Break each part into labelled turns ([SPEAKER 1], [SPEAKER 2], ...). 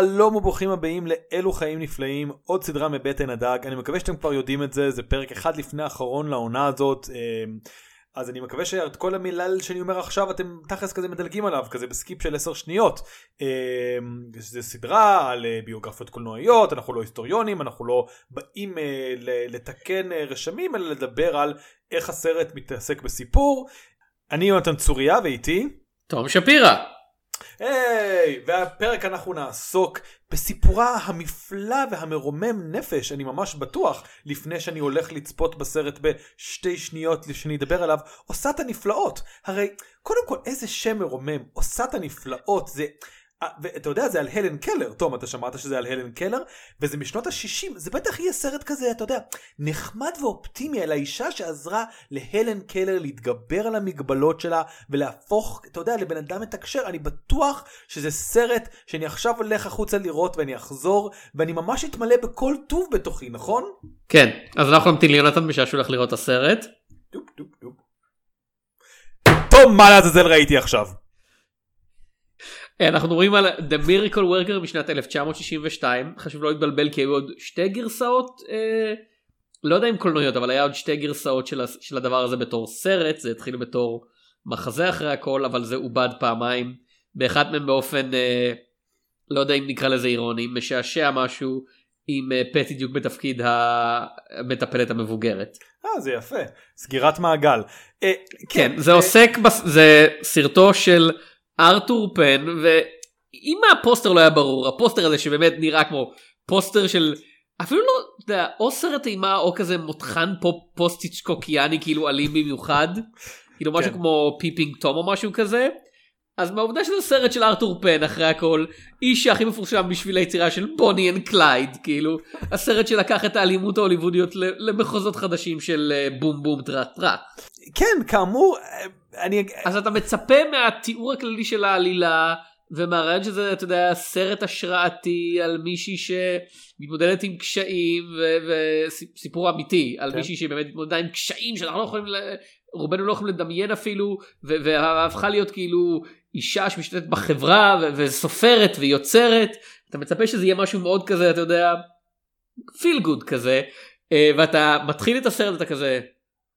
[SPEAKER 1] שלום וברוכים הבאים לאלו חיים נפלאים, עוד סדרה מבטן הדג, אני מקווה שאתם כבר יודעים את זה, זה פרק אחד לפני האחרון לעונה הזאת, אמ, אז אני מקווה שאת כל המילה שאני אומר עכשיו אתם תכלס כזה מדלגים עליו, כזה בסקיפ של 10 שניות. אמ, זה סדרה על אה, ביוגרפיות קולנועיות, אנחנו לא היסטוריונים, אנחנו לא באים אה, לתקן אה, רשמים, אלא לדבר על איך הסרט מתעסק בסיפור. אני יונתן צוריה ואיתי.
[SPEAKER 2] תום שפירא.
[SPEAKER 1] היי, hey, והפרק אנחנו נעסוק בסיפורה המפלא והמרומם נפש, אני ממש בטוח, לפני שאני הולך לצפות בסרט בשתי שניות שאני אדבר עליו, עושת הנפלאות. הרי, קודם כל, איזה שם מרומם, עושת הנפלאות, זה... אה, ואתה יודע זה על הלן קלר, תום אתה שמעת שזה על הלן קלר וזה משנות ה-60 זה בטח יהיה סרט כזה אתה יודע נחמד ואופטימי על האישה שעזרה להלן קלר להתגבר על המגבלות שלה ולהפוך אתה יודע לבן אדם מתקשר אני בטוח שזה סרט שאני עכשיו הולך החוצה לראות ואני אחזור ואני ממש אתמלא בכל טוב בתוכי נכון?
[SPEAKER 2] כן אז אנחנו נמתין ליונתן בשעה שהוא הולך לראות את הסרט. דופ, דופ, דופ.
[SPEAKER 1] טוב מה לעזאזל ראיתי עכשיו.
[SPEAKER 2] אה, אנחנו מדברים על The Miracle Worker משנת 1962 חשוב לא להתבלבל כי היו עוד שתי גרסאות אה, לא יודע אם קולנועיות אבל היה עוד שתי גרסאות של, של הדבר הזה בתור סרט זה התחיל בתור מחזה אחרי הכל אבל זה עובד פעמיים באחד מהם באופן אה, לא יודע אם נקרא לזה אירוני משעשע משהו עם אה, פטי דיוק בתפקיד המטפלת המבוגרת.
[SPEAKER 1] אה זה יפה סגירת מעגל.
[SPEAKER 2] אה, כן, כן זה אה... עוסק בס... זה סרטו של. ארתור פן ואם הפוסטר לא היה ברור הפוסטר הזה שבאמת נראה כמו פוסטר של אפילו לא יודע, או סרט אימה או כזה מותחן פופ פוסט היצ'קוקיאני כאילו אלים במיוחד כאילו משהו כן. כמו Peeping Tom או משהו כזה. אז מהעובדה שזה סרט של ארתור פן אחרי הכל איש הכי מפורסם בשביל היצירה של Bonnie and Clyde כאילו הסרט שלקח את האלימות ההוליוודיות למחוזות חדשים של אה, בום בום טראט טראט.
[SPEAKER 1] כן כאמור אני...
[SPEAKER 2] אז אתה מצפה מהתיאור הכללי של העלילה ומהרעיון שזה אתה יודע סרט השראתי על מישהי שמתמודדת עם קשיים וסיפור אמיתי על כן. מישהי שבאמת מתמודדה עם קשיים שאנחנו לא יכולים רובנו לא יכולים לדמיין אפילו והפכה להיות כאילו אישה שמשתתפת בחברה וסופרת ויוצרת אתה מצפה שזה יהיה משהו מאוד כזה אתה יודע פיל גוד כזה אה, ואתה מתחיל את הסרט אתה כזה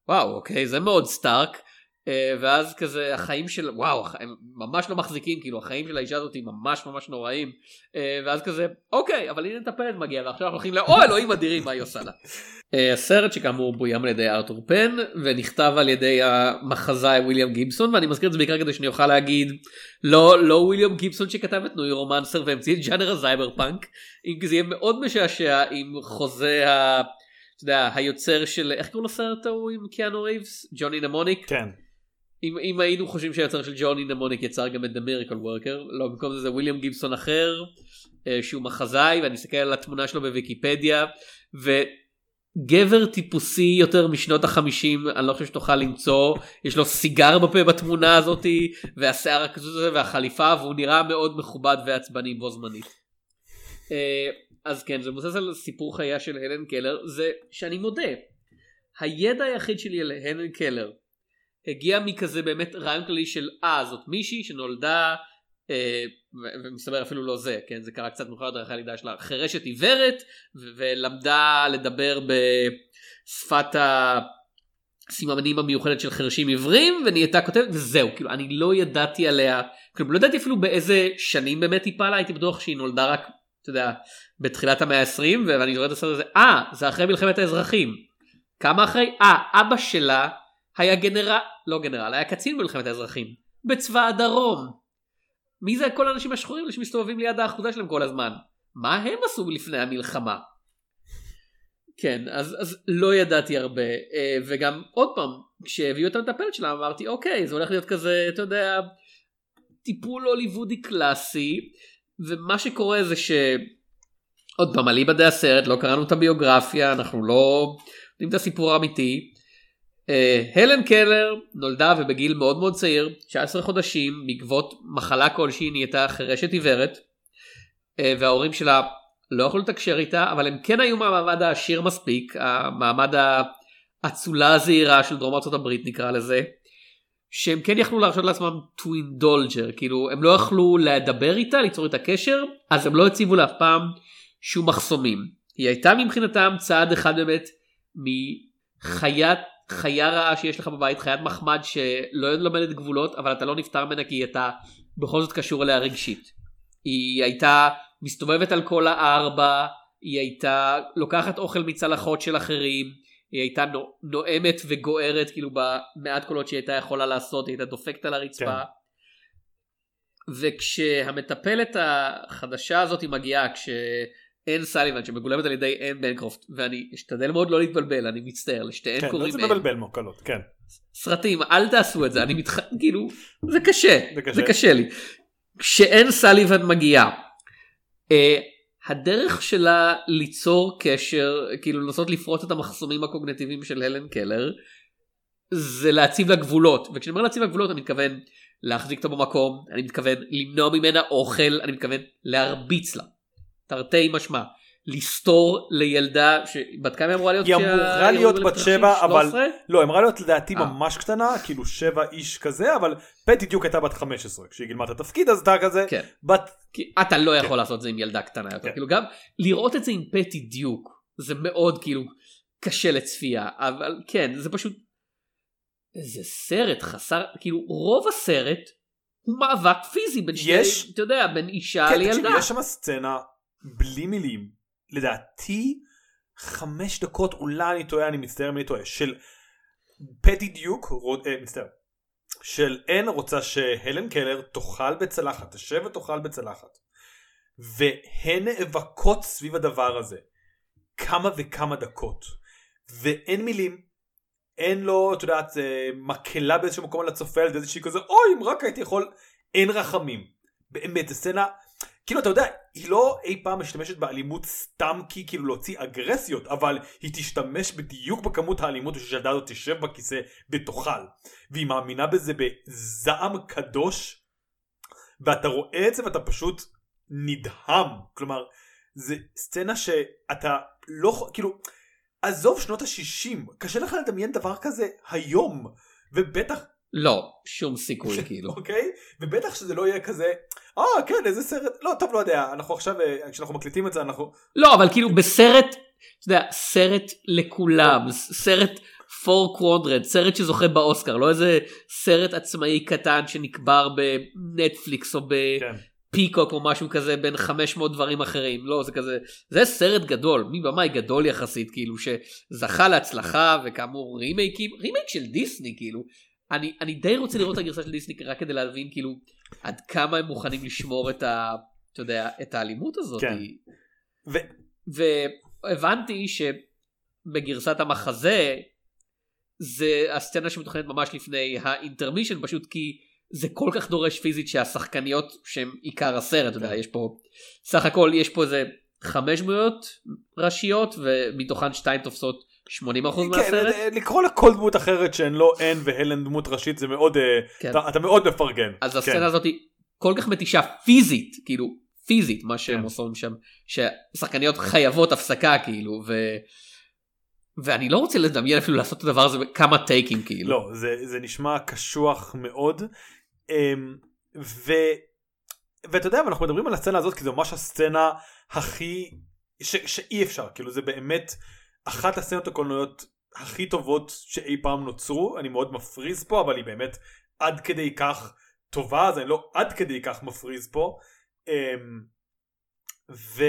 [SPEAKER 2] וואו אוקיי זה מאוד סטארק אה, ואז כזה החיים של וואו הם ממש לא מחזיקים כאילו החיים של האישה הזאת ממש ממש נוראים אה, ואז כזה אוקיי אבל הנה מטפלת מגיעה ועכשיו אנחנו הולכים לאו אלוהים אדירים מה היא עושה לה. אה, הסרט שכאמור בוים על ידי ארתור פן ונכתב על ידי המחזאי וויליאם גיבסון ואני מזכיר את זה בעיקר כדי שאני אוכל להגיד לא לא וויליאם גיבסון שכתב את נוי רומנסר והמציא את ג'אנר הזייבר פאנק אם זה יהיה מאוד משעשע עם חוזה ה... אתה יודע, היוצר של איך קוראים לסרט ההוא עם קיאנו ריבס? ג'וני נמוניק?
[SPEAKER 1] כן.
[SPEAKER 2] אם, אם היינו חושבים שהיצר של ג'וני נמוניק יצר גם את The Miracle Worker, לא במקום זה זה וויליאם גיבסון אחר, אה, שהוא מחזאי, ואני אסתכל על התמונה שלו בוויקיפדיה, וגבר טיפוסי יותר משנות החמישים, אני לא חושב שתוכל למצוא, יש לו סיגר בפה בתמונה הזאתי, והשיער הכזוז הזה והחליפה, והוא נראה מאוד מכובד ועצבני בו זמנית. אז כן, זה מבוסס על סיפור חייה של הלן קלר, זה שאני מודה, הידע היחיד שלי על הלן קלר, הגיע מכזה באמת רעיון כללי של אה זאת מישהי שנולדה אה, ומסתבר אפילו לא זה כן זה קרה קצת מאוחר יותר אחרי הלידה שלה חירשת עיוורת ולמדה לדבר בשפת הסימנים המיוחדת של חרשים עיוורים ונהייתה כותבת וזהו כאילו אני לא ידעתי עליה כאילו לא ידעתי אפילו באיזה שנים באמת היא פעלה הייתי בטוח שהיא נולדה רק אתה יודע בתחילת המאה ה-20 ואני רואה את הסרט הזה אה זה אחרי מלחמת האזרחים כמה אחרי אה אבא שלה היה גנרל, לא גנרל, היה קצין במלחמת האזרחים, בצבא הדרום. מי זה כל האנשים השחורים שמסתובבים ליד האחוזה שלהם כל הזמן? מה הם עשו לפני המלחמה? כן, אז, אז לא ידעתי הרבה, אה, וגם עוד פעם, כשהביאו את המטפלת שלה אמרתי אוקיי, זה הולך להיות כזה, אתה יודע, טיפול הוליוודי קלאסי, ומה שקורה זה ש... עוד פעם, על איבדי הסרט, לא קראנו את הביוגרפיה, אנחנו לא יודעים את הסיפור האמיתי, אה, הלן קלר נולדה ובגיל מאוד מאוד צעיר 19 חודשים בעקבות מחלה כלשהי נהייתה חירשת עיוורת. אה, וההורים שלה לא יכלו לתקשר איתה אבל הם כן היו מהמעמד העשיר מספיק המעמד האצולה הזעירה של דרום הברית נקרא לזה שהם כן יכלו להרשות לעצמם to indulger, כאילו הם לא יכלו לדבר איתה, ליצור איתה קשר, אז הם לא הציבו לה פעם שום מחסומים. היא הייתה מבחינתם צעד אחד באמת מחיית חיה רעה שיש לך בבית, חיית מחמד שלא לומדת גבולות, אבל אתה לא נפטר ממנה כי אתה בכל זאת קשור אליה רגשית. היא הייתה מסתובבת על כל הארבע, היא הייתה לוקחת אוכל מצלחות של אחרים, היא הייתה נואמת וגוערת כאילו במעט קולות שהיא הייתה יכולה לעשות, היא הייתה דופקת על הרצפה. כן. וכשהמטפלת החדשה הזאת מגיעה, כשאין סליבן שמגולמת על ידי אין בנקרופט, ואני אשתדל מאוד לא להתבלבל, אני מצטער, לשתיהן
[SPEAKER 1] כן,
[SPEAKER 2] קוראים
[SPEAKER 1] אין. זה מבלבל מוקלות, כן.
[SPEAKER 2] סרטים, אל תעשו את זה, אני מתח... כאילו, זה קשה, זה קשה, זה קשה לי. כשאין סליבן מגיעה, אה, הדרך שלה ליצור קשר, כאילו לנסות לפרוץ את המחסומים הקוגנטיביים של הלן קלר, זה להציב לה גבולות, וכשאני אומר להציב לה גבולות אני מתכוון להחזיק אותה במקום, אני מתכוון למנוע ממנה אוכל, אני מתכוון להרביץ לה, תרתי משמע. לסתור לילדה שבת כמה אמורה להיות?
[SPEAKER 1] היא אמורה להיות בת שבע אבל לא אמורה להיות לדעתי אה. ממש קטנה כאילו שבע איש כזה אבל פטי דיוק הייתה בת 15 כשהיא גילמה את התפקיד אז אתה כזה
[SPEAKER 2] כן.
[SPEAKER 1] בת
[SPEAKER 2] אתה לא יכול כן. לעשות את זה עם ילדה קטנה יותר כן. כאילו גם לראות את זה עם פטי דיוק זה מאוד כאילו קשה לצפייה אבל כן זה פשוט זה סרט חסר כאילו רוב הסרט הוא מאבק פיזי בין שני אתה יודע בין אישה כן, לילדה
[SPEAKER 1] יש שם סצנה בלי מילים לדעתי חמש דקות אולי אני טועה אני מצטער אם אני טועה של פטי דיוק רוד, אה, מצטער של אין רוצה שהלן קלר תאכל בצלחת תשב ותאכל בצלחת והן נאבקות סביב הדבר הזה כמה וכמה דקות ואין מילים אין לו את יודעת אה, מקהלה באיזשהו מקום על הצופה על איזושהי כזה אוי אם רק הייתי יכול אין רחמים. באמת זו סצנה כאילו אתה יודע היא לא אי פעם משתמשת באלימות סתם כי כאילו להוציא אגרסיות אבל היא תשתמש בדיוק בכמות האלימות בשביל שהילדה הזאת תשב בכיסא ותאכל והיא מאמינה בזה בזעם קדוש ואתה רואה את זה ואתה פשוט נדהם. כלומר זה סצנה שאתה לא כאילו עזוב שנות ה-60 קשה לך לדמיין דבר כזה היום ובטח
[SPEAKER 2] לא, שום סיכוי כאילו.
[SPEAKER 1] אוקיי? ובטח שזה לא יהיה כזה, אה כן איזה סרט, לא טוב לא יודע, אנחנו עכשיו, אה, כשאנחנו מקליטים את זה אנחנו...
[SPEAKER 2] לא אבל כאילו בסרט, אתה יודע, סרט לכולם, סרט four quadrant, סרט שזוכה באוסקר, לא איזה סרט עצמאי קטן שנקבר בנטפליקס או בפיקוק או משהו כזה בין 500 דברים אחרים, לא זה כזה, זה סרט גדול, מי במאי גדול יחסית כאילו שזכה להצלחה וכאמור רימייקים, רימייק של דיסני כאילו. אני, אני די רוצה לראות את הגרסה של דיסני רק כדי להבין כאילו עד כמה הם מוכנים לשמור את, ה, אתה יודע, את האלימות הזאת.
[SPEAKER 1] כן.
[SPEAKER 2] ו... והבנתי שבגרסת המחזה זה הסצנה שמתוכננת ממש לפני האינטרמישן פשוט כי זה כל כך דורש פיזית שהשחקניות שהם עיקר הסרט, אתה יודע, כן. יש פה, סך הכל יש פה איזה חמש דמויות ראשיות ומתוכן שתיים תופסות 80 אחוז כן, מהסרט?
[SPEAKER 1] לקרוא לכל דמות אחרת שהן לא אין והלן דמות ראשית זה מאוד, אה, כן. אתה, אתה מאוד מפרגן.
[SPEAKER 2] אז כן. הסצנה הזאת היא כל כך מתישה פיזית, כאילו פיזית מה שהם כן. עושים שם, ששחקניות חייבות הפסקה כאילו ו... ואני לא רוצה לדמיין אפילו לעשות את הדבר הזה בכמה טייקים כאילו.
[SPEAKER 1] לא, זה, זה נשמע קשוח מאוד. אמ, ו... ואתה יודע, אנחנו מדברים על הסצנה הזאת כי זו ממש הסצנה הכי, ש... שאי אפשר, כאילו זה באמת אחת הסצנות הקולנועיות הכי טובות שאי פעם נוצרו, אני מאוד מפריז פה, אבל היא באמת עד כדי כך טובה, אז אני לא עד כדי כך מפריז פה. אמ, ו...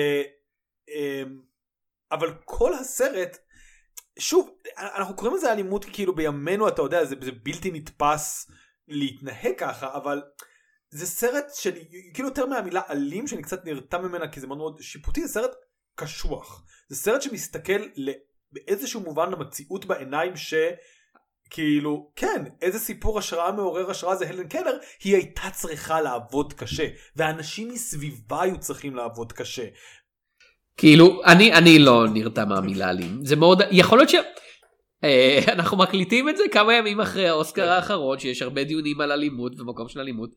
[SPEAKER 1] אמ, אבל כל הסרט, שוב, אנחנו קוראים לזה אלימות כאילו בימינו, אתה יודע, זה, זה בלתי נתפס להתנהג ככה, אבל זה סרט שאני, כאילו יותר מהמילה אלים, שאני קצת נרתע ממנה כי זה מאוד מאוד שיפוטי, זה סרט קשוח. זה סרט שמסתכל באיזשהו מובן למציאות בעיניים שכאילו כן איזה סיפור השראה מעורר השראה זה הלן קלר היא הייתה צריכה לעבוד קשה והאנשים מסביבה היו צריכים לעבוד קשה.
[SPEAKER 2] כאילו אני אני לא נרתע מהמילה לי זה מאוד יכול להיות ש... אה, אנחנו מקליטים את זה כמה ימים אחרי האוסקר האחרון שיש הרבה דיונים על אלימות ומקום של אלימות.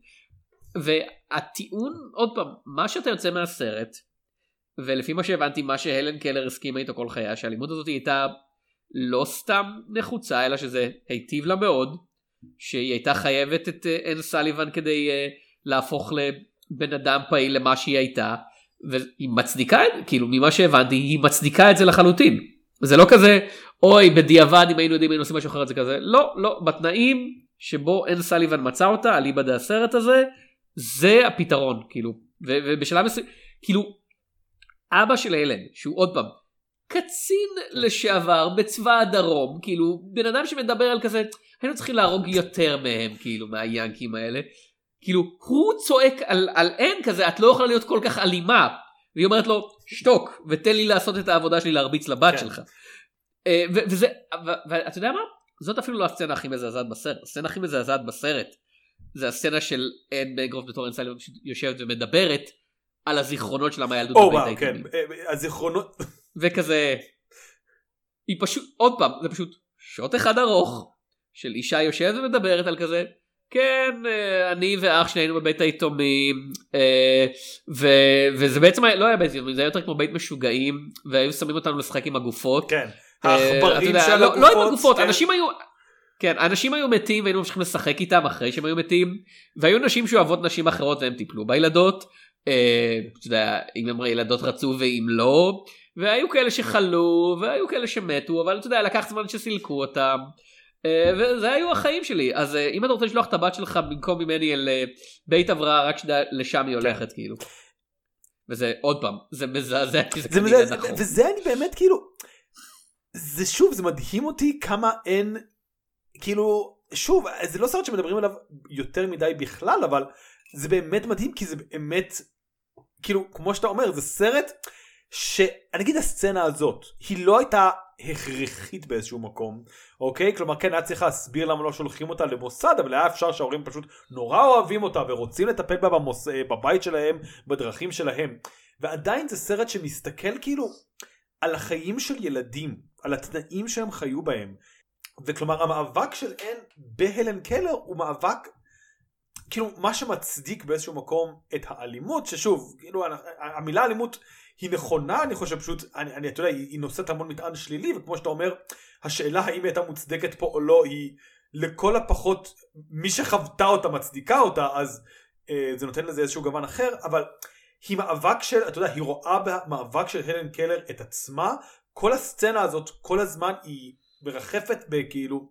[SPEAKER 2] והטיעון עוד פעם מה שאתה יוצא מהסרט ולפי מה שהבנתי מה שהלן קלר הסכימה איתו כל חייה שהאלימות הזאת הייתה לא סתם נחוצה אלא שזה היטיב לה מאוד שהיא הייתה חייבת את אה, אן סליבן כדי אה, להפוך לבן אדם פעיל למה שהיא הייתה והיא מצדיקה את זה כאילו ממה שהבנתי היא מצדיקה את זה לחלוטין. זה לא כזה אוי בדיעבד אם היינו יודעים היינו עושים משהו אחר זה כזה. לא לא. בתנאים שבו אן סליבן מצא אותה אליבא דה הסרט הזה זה הפתרון כאילו. ובשלב מסוים כאילו אבא של הלן שהוא עוד פעם קצין לשעבר בצבא הדרום כאילו בן אדם שמדבר על כזה היינו צריכים להרוג יותר מהם כאילו מהיאנקים האלה כאילו הוא צועק על, על אין כזה את לא יכולה להיות כל כך אלימה והיא אומרת לו שתוק ותן לי לעשות את העבודה שלי להרביץ לבת
[SPEAKER 1] כן.
[SPEAKER 2] שלך. אה, ו- וזה ואתה יודע מה זאת אפילו לא הסצנה הכי מזעזעת בסרט הסצנה הכי מזעזעת בסרט זה הסצנה של אין בנגרוף בתור אין סליבן יושבת ומדברת על הזיכרונות שלה מהילדות
[SPEAKER 1] או
[SPEAKER 2] בבית
[SPEAKER 1] וואו, כן,
[SPEAKER 2] היתומים.
[SPEAKER 1] אה, הזיכרונות,
[SPEAKER 2] וכזה היא פשוט עוד פעם זה פשוט שוט אחד ארוך של אישה יושבת ומדברת על כזה כן אה, אני ואח שלי היינו בבית היתומים אה, ו- וזה בעצם לא היה בית יתומים זה היה יותר כמו בית משוגעים והיו שמים אותנו לשחק עם הגופות.
[SPEAKER 1] כן,
[SPEAKER 2] אה,
[SPEAKER 1] העכברים של
[SPEAKER 2] לא- לא עם הגופות
[SPEAKER 1] הגופות, כן.
[SPEAKER 2] אנשים היו. כן אנשים היו מתים והיינו ממשיכים לשחק איתם אחרי שהם היו מתים והיו נשים שאוהבות נשים אחרות והם טיפלו בילדות. אה, אתה יודע, אם הם ילדות רצו ואם לא והיו כאלה שחלו והיו כאלה שמתו אבל אתה יודע לקח זמן שסילקו אותם. אה, וזה היו החיים שלי אז אה, אם אתה רוצה לשלוח את הבת שלך במקום ממני אל בית הבראה רק שתדע לשם היא הולכת כאילו. וזה עוד פעם זה מזעזע כי זה
[SPEAKER 1] זה
[SPEAKER 2] כנראה נכון.
[SPEAKER 1] וזה אני באמת כאילו, זה שוב, זה מדהים אותי כמה אין, כאילו, שוב, זה לא סרט שמדברים עליו יותר מדי בכלל, אבל זה באמת מדהים כי זה באמת, כאילו, כמו שאתה אומר, זה סרט שאני אגיד הסצנה הזאת, היא לא הייתה הכרחית באיזשהו מקום, אוקיי? כלומר, כן, היה צריך להסביר למה לא שולחים אותה למוסד, אבל היה אפשר שההורים פשוט נורא אוהבים אותה ורוצים לטפל בה במוס... אה, בבית שלהם, בדרכים שלהם. ועדיין זה סרט שמסתכל כאילו על החיים של ילדים, על התנאים שהם חיו בהם. וכלומר המאבק של אן בהלן קלר הוא מאבק כאילו מה שמצדיק באיזשהו מקום את האלימות ששוב כאילו המילה אלימות היא נכונה אני חושב פשוט אני, אני אתה יודע היא, היא נושאת המון מטען שלילי וכמו שאתה אומר השאלה האם היא הייתה מוצדקת פה או לא היא לכל הפחות מי שחוותה אותה מצדיקה אותה אז אה, זה נותן לזה איזשהו גוון אחר אבל היא מאבק של אתה יודע היא רואה במאבק של הלן קלר את עצמה כל הסצנה הזאת כל הזמן היא מרחפת בכאילו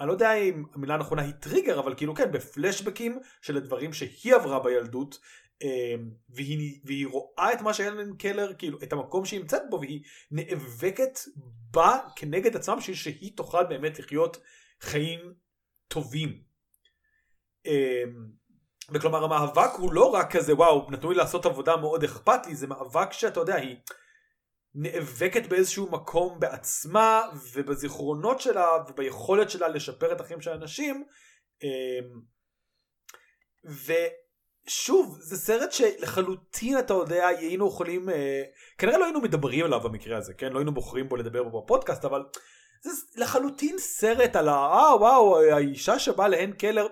[SPEAKER 1] אני לא יודע אם המילה הנכונה היא טריגר אבל כאילו כן בפלשבקים של הדברים שהיא עברה בילדות אמ, והיא, והיא רואה את מה שהלן קלר כאילו את המקום שהיא נמצאת בו והיא נאבקת בה כנגד עצמה בשביל שהיא תוכל באמת לחיות חיים טובים. אמ, וכלומר המאבק הוא לא רק כזה וואו נתנו לי לעשות עבודה מאוד אכפת לי זה מאבק שאתה יודע היא נאבקת באיזשהו מקום בעצמה ובזיכרונות שלה וביכולת שלה לשפר את החיים של האנשים אמ, ושוב זה סרט שלחלוטין אתה יודע היינו יכולים אה, כנראה לא היינו מדברים עליו במקרה הזה כן? לא היינו בוחרים בו לדבר בו בפודקאסט אבל זה לחלוטין סרט על ה... אה וואו האישה שבאה להן קלר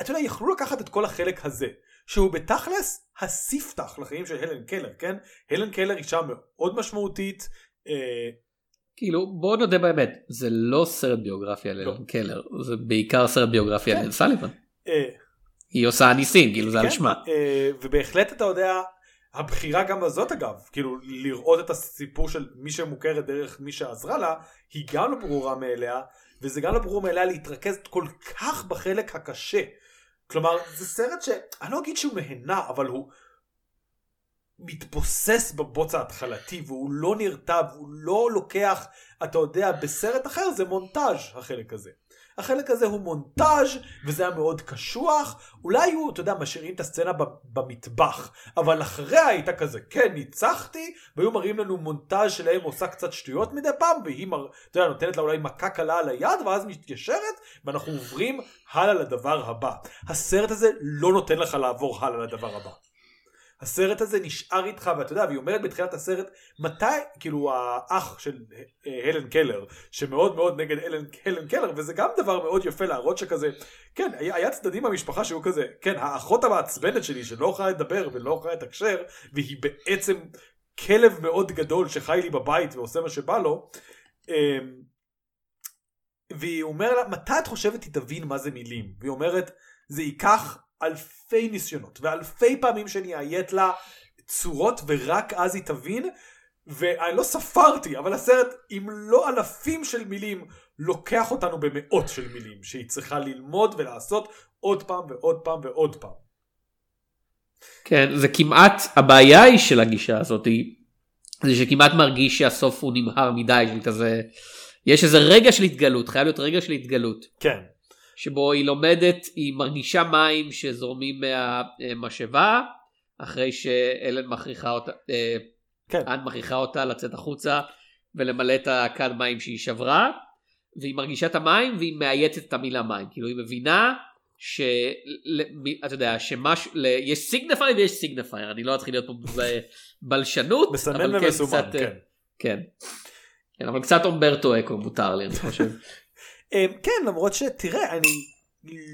[SPEAKER 1] אתה יודע יכלו לקחת את כל החלק הזה שהוא בתכלס הספתח לחיים של הלן קלר כן הלן קלר אישה מאוד משמעותית אה,
[SPEAKER 2] כאילו בוא נודה באמת זה לא סרט ביוגרפיה על
[SPEAKER 1] לא.
[SPEAKER 2] אלן קלר זה בעיקר סרט ביוגרפיה על
[SPEAKER 1] כן.
[SPEAKER 2] אלן סליבן.
[SPEAKER 1] אה,
[SPEAKER 2] היא עושה ניסים כאילו זה על
[SPEAKER 1] כן,
[SPEAKER 2] שמה.
[SPEAKER 1] אה, ובהחלט אתה יודע הבחירה גם הזאת אגב כאילו לראות את הסיפור של מי שמוכרת דרך מי שעזרה לה היא גם לא ברורה מאליה וזה גם לא ברור מאליה להתרכז כל כך בחלק הקשה. כלומר זה סרט שאני לא אגיד שהוא מהנה אבל הוא מתבוסס בבוץ ההתחלתי והוא לא נרתע והוא לא לוקח אתה יודע בסרט אחר זה מונטאז' החלק הזה. החלק הזה הוא מונטאז' וזה היה מאוד קשוח אולי היו אתה יודע משאירים את הסצנה במטבח אבל אחריה הייתה כזה כן ניצחתי והיו מראים לנו מונטאז' שלהם עושה קצת שטויות מדי פעם והיא מר... אתה יודע, נותנת לה אולי מכה קלה על היד ואז מתיישרת ואנחנו עוברים הלאה לדבר הבא הסרט הזה לא נותן לך לעבור הלאה לדבר הבא. הסרט הזה נשאר איתך ואתה יודע והיא אומרת בתחילת הסרט מתי כאילו האח של אה, הלן קלר שמאוד מאוד נגד הלן, הלן קלר וזה גם דבר מאוד יפה להראות שכזה כן היה, היה צדדים במשפחה שהיו כזה כן האחות המעצבנת שלי שלא יכולה לדבר ולא יכולה לתקשר והיא בעצם כלב מאוד גדול שחי לי בבית ועושה מה שבא לו אמ, והיא אומרת לה, מתי את חושבת היא תבין מה זה מילים? והיא אומרת, זה ייקח אלפי ניסיונות ואלפי פעמים שאני אאיית לה צורות ורק אז היא תבין. ואני לא ספרתי, אבל הסרט עם לא אלפים של מילים לוקח אותנו במאות של מילים שהיא צריכה ללמוד ולעשות עוד פעם ועוד פעם ועוד פעם.
[SPEAKER 2] כן, זה כמעט, הבעיה היא של הגישה הזאת, היא, זה שכמעט מרגיש שהסוף הוא נמהר מדי, של כזה, יש איזה רגע של התגלות, חייב להיות רגע של התגלות.
[SPEAKER 1] כן.
[SPEAKER 2] שבו היא לומדת, היא מרגישה מים שזורמים מהמשאבה, אחרי שאלן מכריחה אותה, אה,
[SPEAKER 1] כן.
[SPEAKER 2] אנ מכריחה אותה לצאת החוצה ולמלא את הכד מים שהיא שברה, והיא מרגישה את המים והיא מאייתת את המילה מים, כאילו היא מבינה שאתה יודע שמשהו יש סיגנפייר ויש סיגנפייר אני לא אתחיל להיות פה בבלשנות
[SPEAKER 1] מסמן ומסומן
[SPEAKER 2] קצת, אה,
[SPEAKER 1] כן.
[SPEAKER 2] כן. כן אבל קצת אומברטו אקו מותר לי אני חושב.
[SPEAKER 1] אמ, כן למרות שתראה אני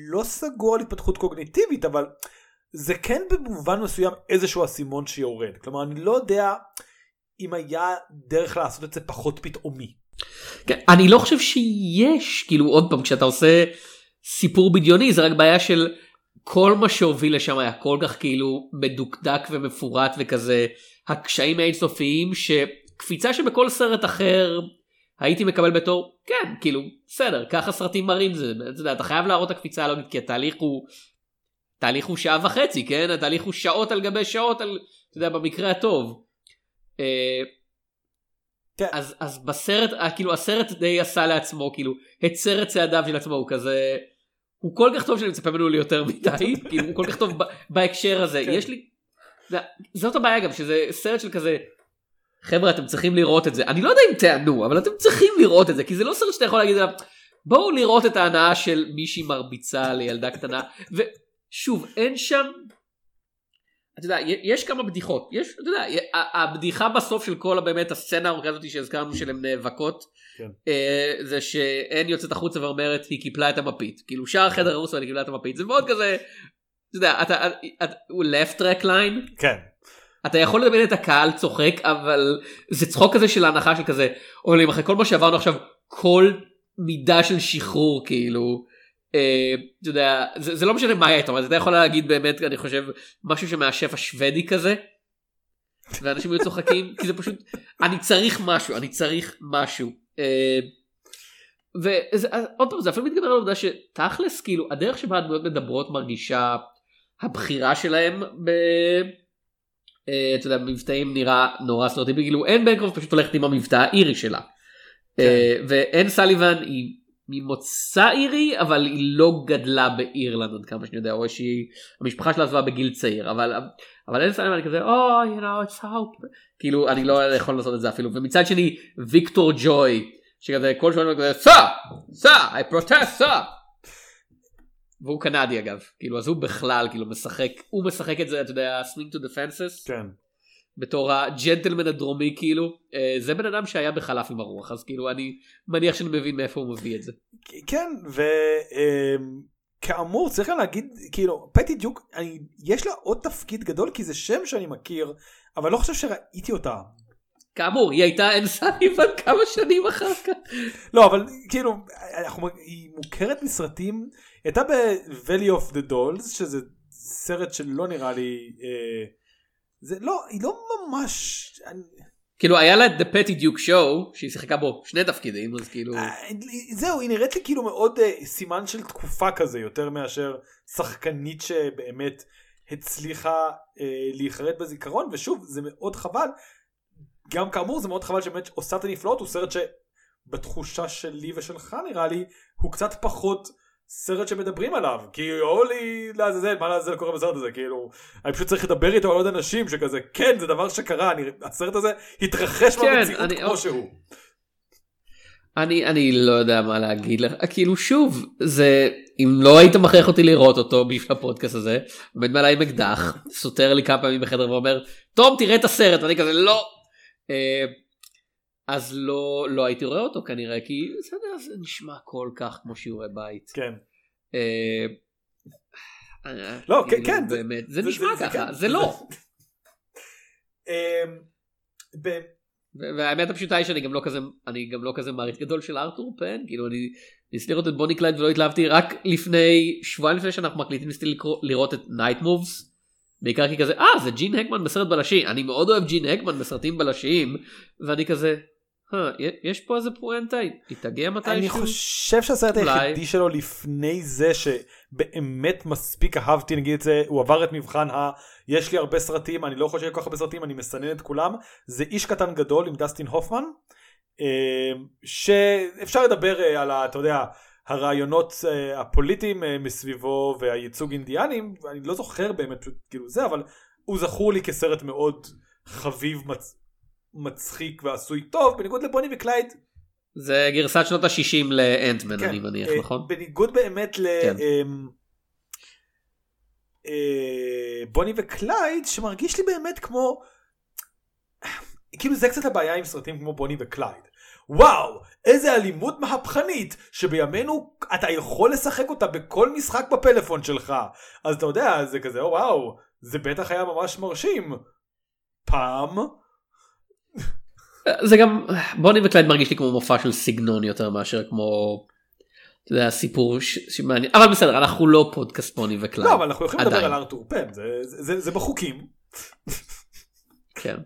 [SPEAKER 1] לא סגור על התפתחות קוגניטיבית אבל זה כן במובן מסוים איזשהו אסימון שיורד כלומר אני לא יודע אם היה דרך לעשות את זה פחות פתאומי.
[SPEAKER 2] כן, אני לא חושב שיש כאילו עוד פעם כשאתה עושה סיפור בדיוני זה רק בעיה של כל מה שהוביל לשם היה כל כך כאילו מדוקדק ומפורט וכזה הקשיים האינסופיים שקפיצה שבכל סרט אחר הייתי מקבל בתור כן כאילו בסדר ככה סרטים מראים זה אתה, יודע, אתה חייב להראות את הקפיצה הלוגית כי התהליך הוא תהליך הוא שעה וחצי כן התהליך הוא שעות על גבי שעות על אתה יודע במקרה הטוב. אה,
[SPEAKER 1] כן.
[SPEAKER 2] אז אז בסרט אה, כאילו הסרט די עשה לעצמו כאילו הצר את צעדיו של עצמו הוא כזה הוא כל כך טוב שאני מצפה ממנו ליותר מדי כאילו הוא כל כך טוב בהקשר הזה
[SPEAKER 1] כן.
[SPEAKER 2] יש לי זאת הבעיה גם שזה סרט של כזה חבר'ה אתם צריכים לראות את זה אני לא יודע אם תענו אבל אתם צריכים לראות את זה כי זה לא סרט שאתה יכול להגיד עליו בואו לראות את ההנאה של מישהי מרביצה לילדה קטנה ושוב אין שם. אתה יודע, יש כמה בדיחות, יש, אתה יודע, הבדיחה בסוף של כל באמת הסצנה הארוכה הזאת שהזכרנו שהן נאבקות,
[SPEAKER 1] כן.
[SPEAKER 2] אה, זה שאין יוצאת החוצה ואומרת היא קיפלה את המפית, כאילו שער החדר הרוס ואני קיפלה את המפית, זה מאוד כזה, אתה יודע, אתה, הוא left track line,
[SPEAKER 1] כן.
[SPEAKER 2] אתה יכול לדמיין את הקהל צוחק אבל זה צחוק כזה של ההנחה של כזה אוי אחרי כל מה שעברנו עכשיו כל מידה של שחרור כאילו אה, אתה יודע זה, זה לא משנה מה אבל אתה יכול להגיד באמת אני חושב משהו שמהשף השוודי כזה. ואנשים היו צוחקים כי זה פשוט אני צריך משהו אני צריך משהו. אה, ועוד פעם זה אפילו מתגבר על העובדה שתכלס כאילו הדרך שבה הדמויות מדברות מרגישה הבחירה שלהם ב... אה, אתה יודע, במבטאים נראה נורא סטריאוטיפי, כאילו אין בנקרופט פשוט הולכת עם המבטא האירי שלה. אה, ואין סליבן היא ממוצא אירי אבל היא לא גדלה באירלנד עד כמה שאני יודע או שהיא המשפחה שלה עזבה בגיל צעיר אבל אבל אין סליבן כזה או you know it's how כאילו אני לא יכול לעשות את זה אפילו. ומצד שני ויקטור ג'וי שכזה כל שבוע כזה סע סע I protest סע. והוא קנדי אגב כאילו אז הוא בכלל כאילו משחק הוא משחק את זה אתה יודע swing to the fences
[SPEAKER 1] כן.
[SPEAKER 2] בתור הג'נטלמן הדרומי כאילו אה, זה בן אדם שהיה בחלף עם הרוח אז כאילו אני מניח שאני מבין מאיפה הוא מביא את זה.
[SPEAKER 1] כן וכאמור צריך גם להגיד כאילו פטי דיוק אני, יש לה עוד תפקיד גדול כי זה שם שאני מכיר אבל לא חושב שראיתי אותה.
[SPEAKER 2] כאמור היא הייתה אין סליבן כמה שנים אחר כך.
[SPEAKER 1] לא אבל כאילו אנחנו, היא מוכרת מסרטים הייתה ב-Valley of the Dolls שזה סרט שלא נראה לי אה, זה לא היא לא ממש אני,
[SPEAKER 2] כאילו היה לה את The Petty Duke Show שהיא שיחקה בו שני תפקידים אז כאילו
[SPEAKER 1] אה, זהו היא נראית לי כאילו מאוד אה, סימן של תקופה כזה יותר מאשר שחקנית שבאמת הצליחה אה, להיחרד בזיכרון ושוב זה מאוד חבל. גם כאמור זה מאוד חבל שבאמת עושה את הנפלאות הוא סרט שבתחושה שלי ושלך נראה לי הוא קצת פחות סרט שמדברים עליו כי אולי לעזאזל מה לעזאזל קורה בסרט הזה כאילו אני פשוט צריך לדבר איתו על עוד אנשים שכזה כן זה דבר שקרה אני, הסרט הזה התרחש
[SPEAKER 2] כן,
[SPEAKER 1] במציאות
[SPEAKER 2] אני-
[SPEAKER 1] כמו שהוא.
[SPEAKER 2] אני אני לא יודע מה להגיד לך כאילו שוב זה אם לא היית מכריח אותי לראות אותו בשביל הפודקאסט הזה עומד מעליי עם אקדח סותר לי כמה פעמים בחדר ואומר תום תראה את הסרט ואני כזה לא. אה, אז לא לא הייתי רואה אותו כנראה כי בסדר זה נשמע כל כך כמו שיעורי בית.
[SPEAKER 1] כן.
[SPEAKER 2] אה, אה,
[SPEAKER 1] לא, כן,
[SPEAKER 2] כאילו,
[SPEAKER 1] כן,
[SPEAKER 2] באמת זה נשמע ככה
[SPEAKER 1] כן,
[SPEAKER 2] זה לא.
[SPEAKER 1] אמ,
[SPEAKER 2] והאמת הפשוטה היא שאני גם לא כזה אני גם לא כזה מעריץ גדול של ארתור פן כאילו אני ניסיתי לראות את בוני קלייד ולא התלהבתי רק לפני שבועיים לפני שאנחנו מקליטים ניסיתי לראות את Night Moves. בעיקר כי כזה אה זה ג'ין הקמן בסרט בלשי אני מאוד אוהב ג'ין הקמן בסרטים בלשיים ואני כזה "אה, יש פה איזה פואנטה היא תגיע מתישהו.
[SPEAKER 1] אני חושב שהסרט. היחידי שלו לפני זה שבאמת מספיק אהבתי נגיד את זה הוא עבר את מבחן ה יש לי הרבה סרטים אני לא חושב כל כך הרבה סרטים אני מסנן את כולם זה איש קטן גדול עם דסטין הופמן אה, שאפשר לדבר אה, על ה- אתה יודע הרעיונות אה, הפוליטיים אה, מסביבו והייצוג אינדיאנים אני לא זוכר באמת כאילו זה אבל הוא זכור לי כסרט מאוד חביב מצ... מצחיק ועשוי טוב בניגוד לבוני וקלייד
[SPEAKER 2] זה גרסת שנות ה-60 לאנטמן
[SPEAKER 1] כן,
[SPEAKER 2] אני מניח
[SPEAKER 1] אה,
[SPEAKER 2] נכון?
[SPEAKER 1] בניגוד באמת ל...
[SPEAKER 2] כן.
[SPEAKER 1] אמ, אה, בוני וקלייד שמרגיש לי באמת כמו כאילו זה קצת הבעיה עם סרטים כמו בוני וקלייד. וואו איזה אלימות מהפכנית שבימינו אתה יכול לשחק אותה בכל משחק בפלאפון שלך אז אתה יודע זה כזה "או, וואו זה בטח היה ממש מרשים. פעם
[SPEAKER 2] זה גם בוני וקלייד מרגיש לי כמו מופע של סגנון יותר מאשר כמו. אתה יודע סיפור ש- שמעניין אבל בסדר אנחנו לא פודקאסט בוני וקלייד.
[SPEAKER 1] לא אבל אנחנו יכולים לדבר
[SPEAKER 2] עדיין.
[SPEAKER 1] על ארתור פן זה, זה, זה, זה בחוקים
[SPEAKER 2] כן.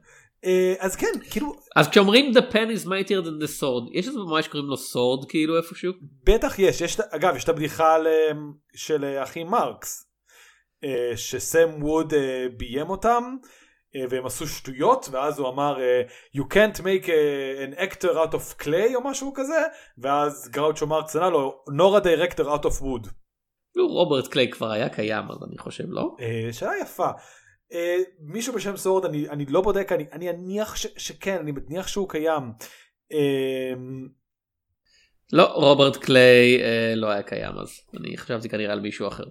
[SPEAKER 1] אה, אז כן כאילו
[SPEAKER 2] אז כשאומרים the pen is mightier than the sword יש איזה במאי שקוראים לו sword כאילו איפשהו.
[SPEAKER 1] בטח יש, יש אגב יש את הבדיחה אה, של אה, אחי מרקס שסם ווד ביים אותם והם עשו שטויות ואז הוא אמר אה, you can't make a- an actor out of clay או משהו כזה ואז גראוצ'ו מרקס ענה לו nor a director out of wood.
[SPEAKER 2] נו, רוברט קליי כבר היה קיים אז אני חושב לא.
[SPEAKER 1] אה, שאלה יפה. אה, מישהו בשם סורד אני, אני לא בודק אני, אני אניח ש, שכן אני מניח שהוא קיים. אה,
[SPEAKER 2] לא רוברט קליי אה, לא היה קיים אז אני חשבתי כנראה על מישהו אחר.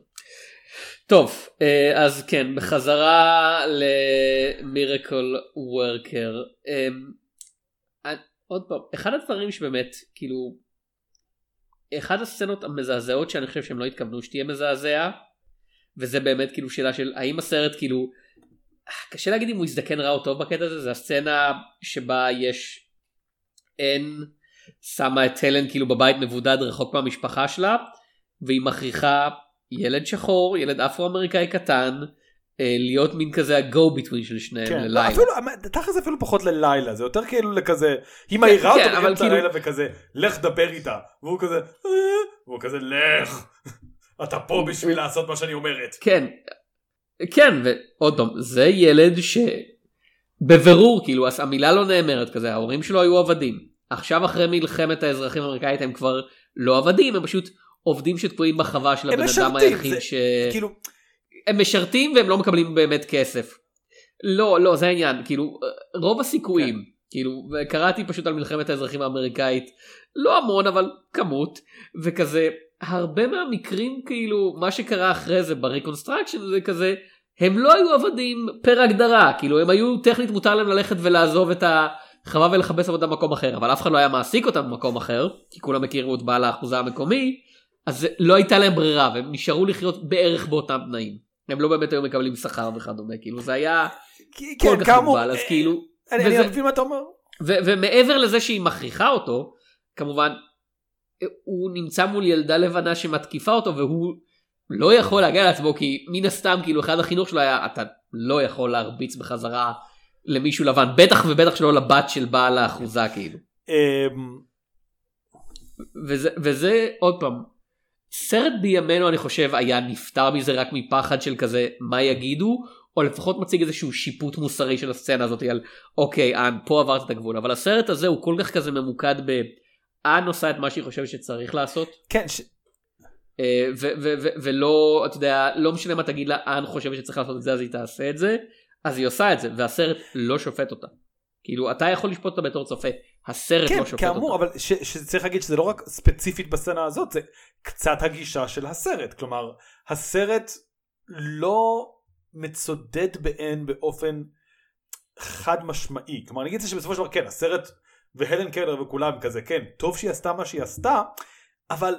[SPEAKER 2] טוב אה, אז כן בחזרה למירקל וורקר. אה, עוד פעם אחד הדברים שבאמת כאילו אחד הסצנות המזעזעות שאני חושב שהם לא התכוונו שתהיה מזעזע וזה באמת כאילו שאלה של האם הסרט כאילו קשה להגיד אם הוא הזדקן רע או טוב בקטע הזה זה הסצנה שבה יש אין שמה את הלן כאילו בבית מבודד רחוק מהמשפחה שלה והיא מכריחה ילד שחור ילד אפרו-אמריקאי קטן אה, להיות מין כזה ה-go between של שניהם
[SPEAKER 1] כן,
[SPEAKER 2] ללילה.
[SPEAKER 1] אפילו, תכל'ס אפילו פחות ללילה זה יותר כאילו לכזה היא מעירה
[SPEAKER 2] כן,
[SPEAKER 1] אותו
[SPEAKER 2] אבל
[SPEAKER 1] באמצע
[SPEAKER 2] כאילו-
[SPEAKER 1] הלילה וכזה לך דבר איתה והוא כזה "אה", והוא כזה לך אתה פה בשביל לעשות מה שאני אומרת.
[SPEAKER 2] כן, כן, ועוד פעם, זה ילד שבבירור, כאילו, המילה לא נאמרת כזה, ההורים שלו היו עבדים. עכשיו אחרי מלחמת האזרחים האמריקאית הם כבר לא עבדים, הם פשוט עובדים שתקועים בחווה של הבן אדם היחיד
[SPEAKER 1] זה-
[SPEAKER 2] ש...
[SPEAKER 1] כאילו
[SPEAKER 2] הם משרתים והם לא מקבלים באמת כסף. לא, לא, זה העניין, כאילו, רוב הסיכויים,
[SPEAKER 1] כן.
[SPEAKER 2] כאילו, וקראתי פשוט על מלחמת האזרחים האמריקאית, לא המון, אבל כמות, וכזה, הרבה מהמקרים, כאילו, מה שקרה אחרי זה ב reconstruction זה כזה, הם לא היו עבדים פר הגדרה, כאילו, הם היו, טכנית מותר להם ללכת ולעזוב את החווה ולחפש עבודה במקום אחר, אבל אף אחד לא היה מעסיק אותם במקום אחר, כי כולם הכירו את בעל האחוזה המקומי, אז לא הייתה להם ברירה, והם נשארו לחיות בערך באותם תנאים. הם לא באמת היו מקבלים שכר וכדומה, כאילו זה היה כל
[SPEAKER 1] כן
[SPEAKER 2] כך
[SPEAKER 1] כאמור
[SPEAKER 2] מוגבל, אז
[SPEAKER 1] אה,
[SPEAKER 2] כאילו,
[SPEAKER 1] אני מבין מה אתה אומר.
[SPEAKER 2] ומעבר לזה שהיא מכריחה אותו, כמובן, הוא נמצא מול ילדה לבנה שמתקיפה אותו והוא לא יכול להגיע לעצמו כי מן הסתם כאילו אחד החינוך שלו היה אתה לא יכול להרביץ בחזרה למישהו לבן בטח ובטח שלא לבת של בעל האחוזה כאילו.
[SPEAKER 1] אמ,
[SPEAKER 2] וזה, וזה עוד פעם סרט בימינו אני חושב היה נפטר מזה רק מפחד של כזה מה יגידו? או לפחות מציג איזשהו שיפוט מוסרי של הסצנה הזאת על אוקיי אן פה עברת את הגבול. אבל הסרט הזה הוא כל כך כזה ממוקד באן עושה את מה שהיא חושבת שצריך לעשות.
[SPEAKER 1] כן ש-
[SPEAKER 2] אה, ו- ו- ו- ולא אתה יודע לא משנה מה תגיד לה אן חושבת שצריך לעשות את זה אז היא תעשה את זה. אז היא עושה את זה והסרט לא שופט אותה. כאילו אתה יכול לשפוט אותה בתור צופה הסרט
[SPEAKER 1] כן
[SPEAKER 2] לא שופט
[SPEAKER 1] כאמור
[SPEAKER 2] אותה.
[SPEAKER 1] אבל ש- שצריך להגיד שזה לא רק ספציפית בסצנה הזאת זה קצת הגישה של הסרט כלומר הסרט לא מצודד בהן באופן חד משמעי כלומר אני אגיד שבסופו של דבר כן הסרט והלן קלר וכולם כזה כן טוב שהיא עשתה מה שהיא עשתה אבל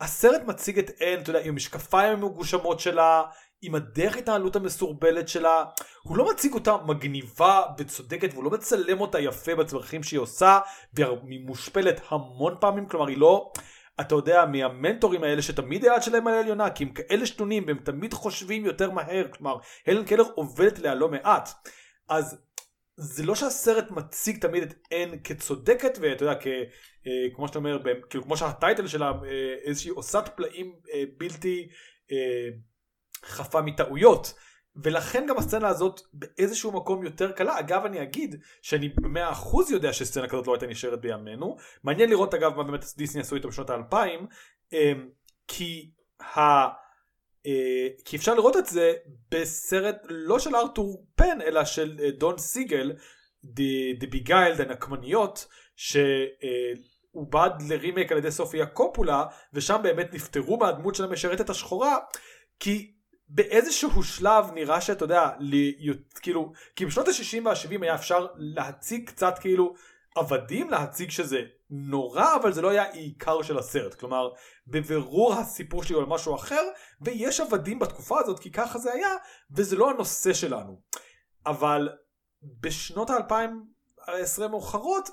[SPEAKER 1] הסרט מציג את אן אתה יודע עם המשקפיים המגושמות שלה עם הדרך התנהלות המסורבלת שלה, הוא לא מציג אותה מגניבה וצודקת והוא לא מצלם אותה יפה בצרכים שהיא עושה והיא מושפלת המון פעמים, כלומר היא לא, אתה יודע, מהמנטורים האלה שתמיד היד שלהם על העליונה, כי הם כאלה שתונים והם תמיד חושבים יותר מהר, כלומר הלן קלר עובדת עליה לא מעט. אז זה לא שהסרט מציג תמיד את אן כצודקת ואתה יודע כ, אה, כמו שאתה אומר כאילו כמו שהטייטל שלה אה, איזושהי עושת פלאים אה, בלתי חפה מטעויות. ולכן גם הסצנה הזאת באיזשהו מקום יותר קלה. אגב אני אגיד שאני במאה אחוז יודע שסצנה כזאת לא הייתה נשארת בימינו. מעניין לראות אגב מה באמת דיסני עשו איתו בשנות האלפיים. אה, כי ה... אה, כי אפשר לראות את זה בסרט לא של ארתור פן אלא של אה, דון סיגל דה ביגיילד הנקמניות שהוא בד לרימייק על ידי סופיה קופולה ושם באמת נפטרו מהדמות של המשרתת השחורה כי באיזשהו שלב נראה שאתה יודע לי, כאילו כי בשנות ה-60 וה-70 היה אפשר להציג קצת כאילו עבדים להציג שזה נורא אבל זה לא היה עיקר של הסרט. כלומר בבירור הסיפור שלי הוא על משהו אחר ויש עבדים בתקופה הזאת כי ככה זה היה וזה לא הנושא שלנו. אבל בשנות האלפיים העשרה מאוחרות